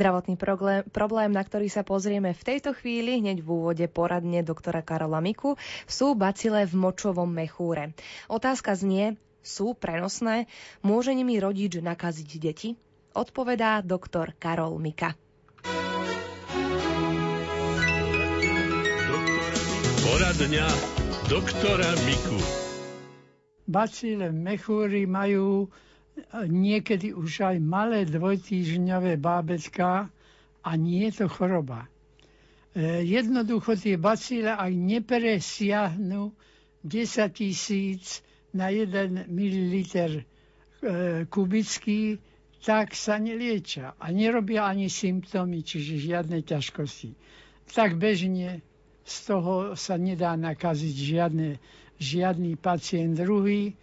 Zdravotný problém, problém, na ktorý sa pozrieme v tejto chvíli, hneď v úvode poradne doktora Karola Miku, sú bacile v močovom mechúre. Otázka znie, sú prenosné? Môže nimi rodič nakaziť deti? Odpovedá doktor Karol Mika. Poradňa doktora Miku. Bacile v mechúri majú niekedy už aj malé dvojtýždňové bábetká a nie je to choroba. E, jednoducho tie bacíle aj nepresiahnu 10 tisíc na 1 ml e, kubický, tak sa neliečia a nerobia ani symptómy, čiže žiadne ťažkosti. Tak bežne z toho sa nedá nakaziť žiadne, žiadny pacient druhý,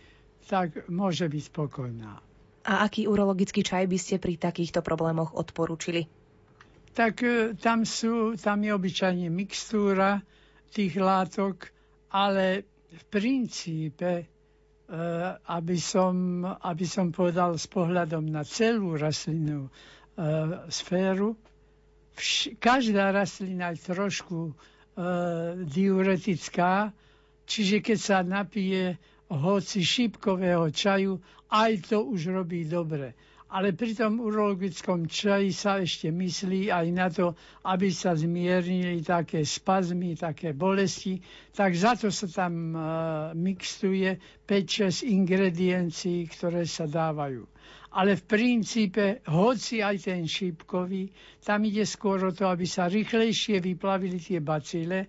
tak môže byť spokojná. A aký urologický čaj by ste pri takýchto problémoch odporúčili? Tak e, tam, sú, tam je obyčajne mixtúra tých látok, ale v princípe, e, aby som, aby som povedal s pohľadom na celú rastlinnú e, sféru, každá rastlina je trošku diuretická, čiže keď sa napije hoci šípkového čaju, aj to už robí dobre. Ale pri tom urologickom čaji sa ešte myslí aj na to, aby sa zmiernili také spazmy, také bolesti. Tak za to sa tam uh, mixuje 5-6 ingrediencií, ktoré sa dávajú. Ale v princípe, hoci aj ten šípkový, tam ide skôr o to, aby sa rýchlejšie vyplavili tie bacile,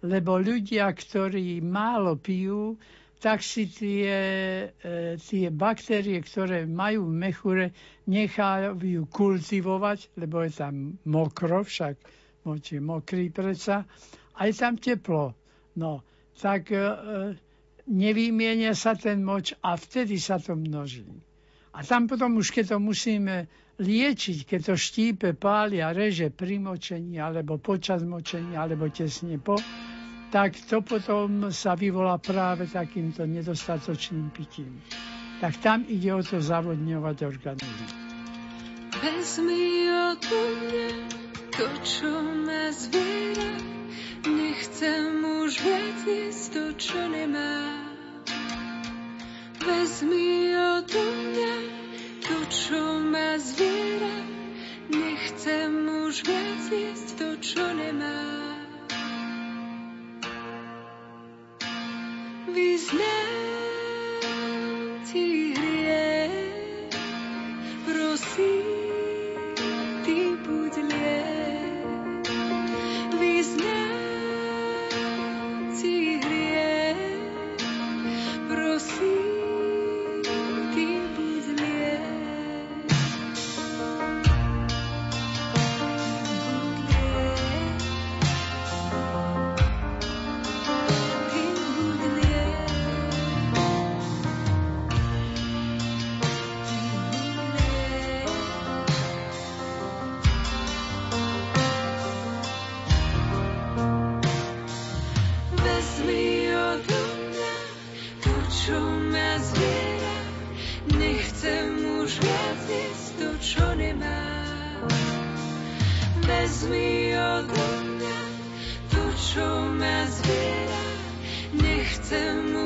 lebo ľudia, ktorí málo pijú, tak si tie, e, tie baktérie, ktoré majú v mechure, nechajú kultivovať, lebo je tam mokro, však moč je mokrý predsa, a je tam teplo. No, tak e, nevymienia sa ten moč a vtedy sa to množí. A tam potom už, keď to musíme liečiť, keď to štípe, páli a reže pri močení, alebo počas močenia, alebo tesne po, tak to potom sa vyvolá práve takýmto nedostatočným pitím. Tak tam ide o to zavodňovať organizmus. Vezmi od mňa to, čo ma zviera, nechcem už viac jesť to, čo nemá. Vezmi od mňa to, čo ma zviera, nechcem už viac jesť to, čo nemá.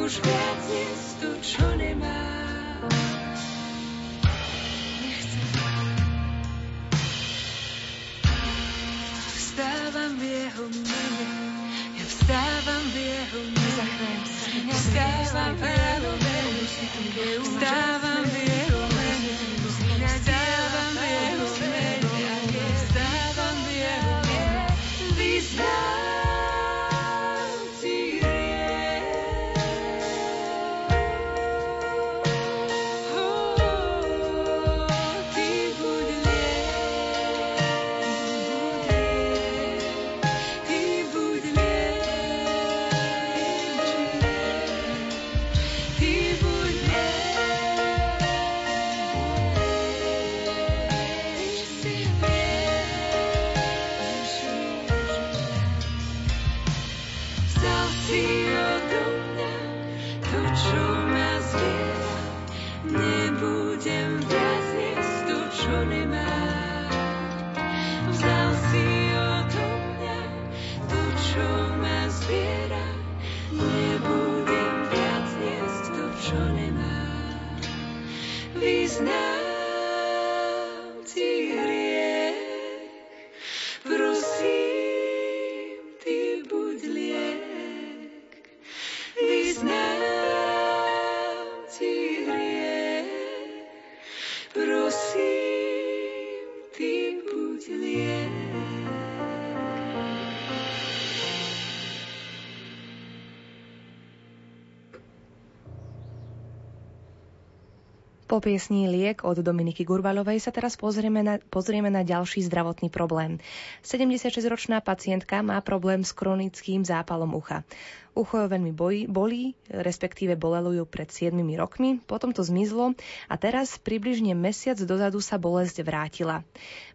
Już viac jest tu, čo nemáš. Nechcem. Vstávam v jeho mene, ja vstávam v jeho mene. Zachráň sa. Vstávam v jeho mene, vstávam Po piesni Liek od Dominiky Gurbalovej sa teraz pozrieme na, pozrieme na ďalší zdravotný problém. 76-ročná pacientka má problém s chronickým zápalom ucha. Ucho veľmi bojí, bolí, respektíve bolelo ju pred 7 rokmi, potom to zmizlo a teraz približne mesiac dozadu sa bolesť vrátila.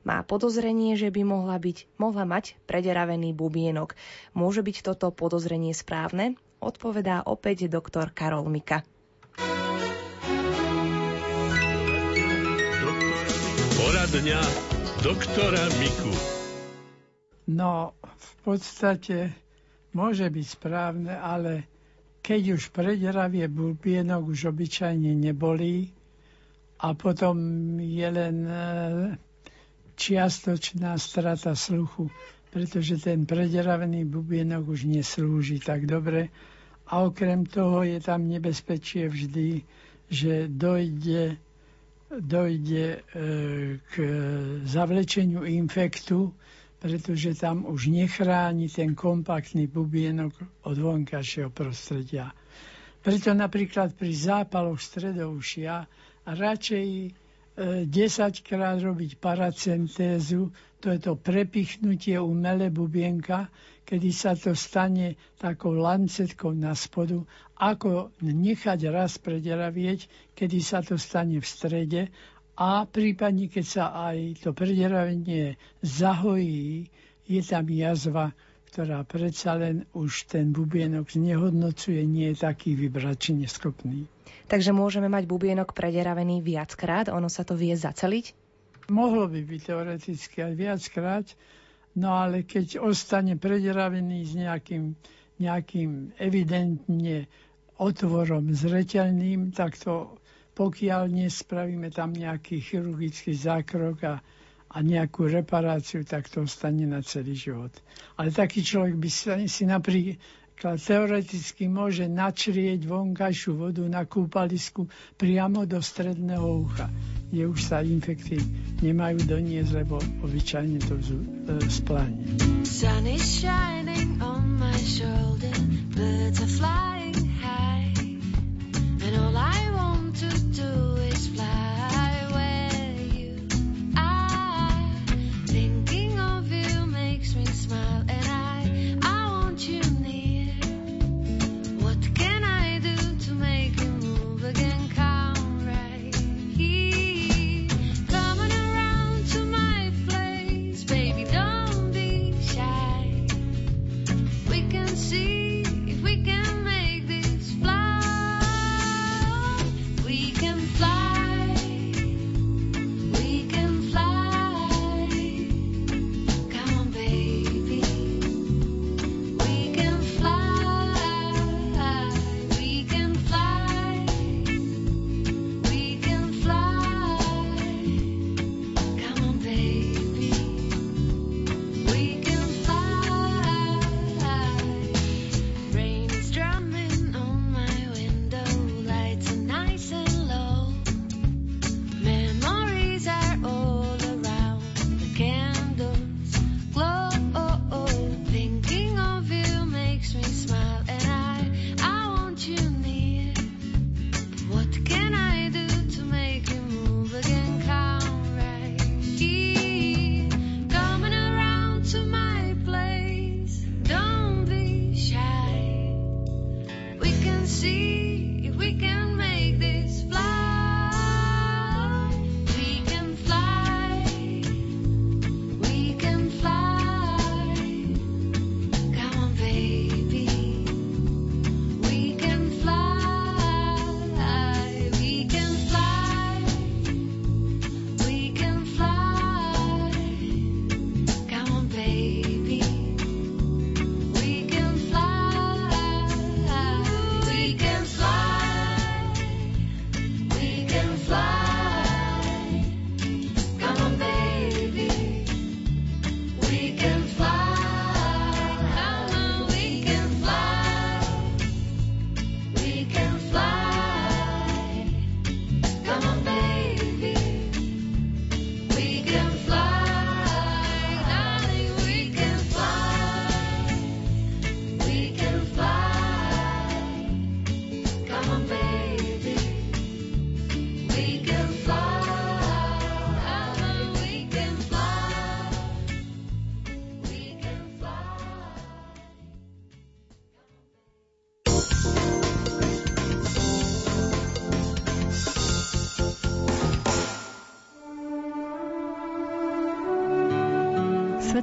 Má podozrenie, že by mohla, byť, mohla mať prederavený bubienok. Môže byť toto podozrenie správne? Odpovedá opäť doktor Karol Mika. Poradňa doktora Miku. No, v podstate môže byť správne, ale keď už predravie bubienok už obyčajne nebolí a potom je len e, čiastočná strata sluchu, pretože ten prederavený bubienok už neslúži tak dobre. A okrem toho je tam nebezpečie vždy, že dojde dojde e, k zavlečeniu infektu, pretože tam už nechráni ten kompaktný bubienok od vonkajšieho prostredia. Preto napríklad pri zápaloch stredoušia radšej 10 e, krát robiť paracentézu, to je to prepichnutie umelé bubienka, kedy sa to stane takou lancetkou na spodu, ako nechať raz prederavieť, kedy sa to stane v strede a prípadne, keď sa aj to prederavenie zahojí, je tam jazva, ktorá predsa len už ten bubienok znehodnocuje, nie je taký vybračne schopný. Takže môžeme mať bubienok prederavený viackrát, ono sa to vie zaceliť? Mohlo by byť teoreticky aj viackrát, No ale keď ostane prederavený s nejakým, nejakým evidentne otvorom zreteľným, tak to pokiaľ nespravíme tam nejaký chirurgický zákrok a, a nejakú reparáciu, tak to ostane na celý život. Ale taký človek by si napríklad teoreticky môže načrieť vonkajšiu vodu na kúpalisku priamo do stredného ucha, kde už sa infekty nemajú doniesť, lebo obyčajne to spláne. Sun is shining on my shoulder, birds are flying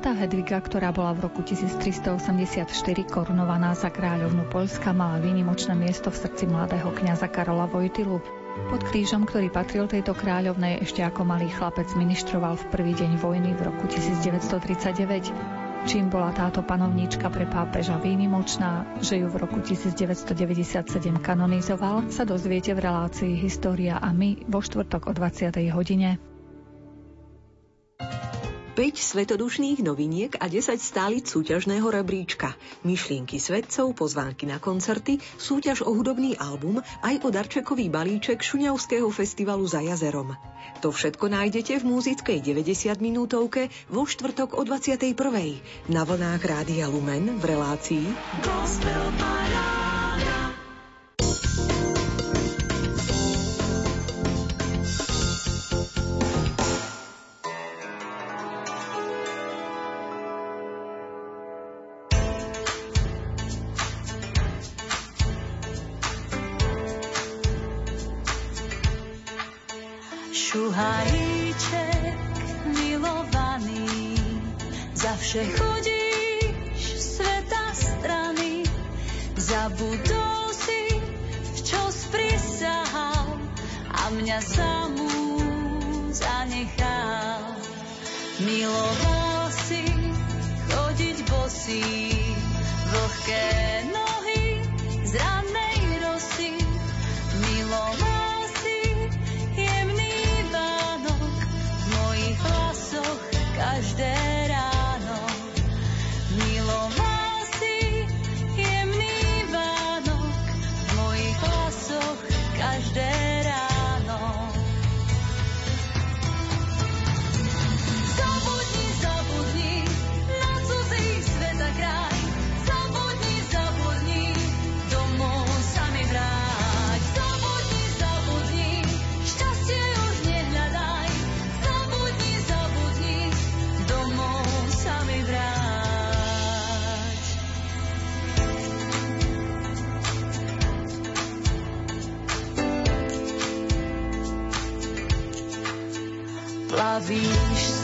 Alžbeta Hedviga, ktorá bola v roku 1384 korunovaná za kráľovnu Polska, mala výnimočné miesto v srdci mladého kňaza Karola Vojtilu. Pod krížom, ktorý patril tejto kráľovnej, ešte ako malý chlapec ministroval v prvý deň vojny v roku 1939. Čím bola táto panovníčka pre pápeža výnimočná, že ju v roku 1997 kanonizoval, sa dozviete v relácii História a my vo štvrtok o 20. hodine. 5 svetodušných noviniek a 10 stálic súťažného rebríčka, myšlienky svedcov, pozvánky na koncerty, súťaž o hudobný album aj o darčekový balíček Šuňavského festivalu za jazerom. To všetko nájdete v muzickej 90 minútovke vo štvrtok o 21. na vlnách Rádia Lumen v relácii Gospel Šuhajíček zabudol si, v čo sprisahal a mňa samú zanechal. Miloval si chodiť bosý, vlhké nohy Víš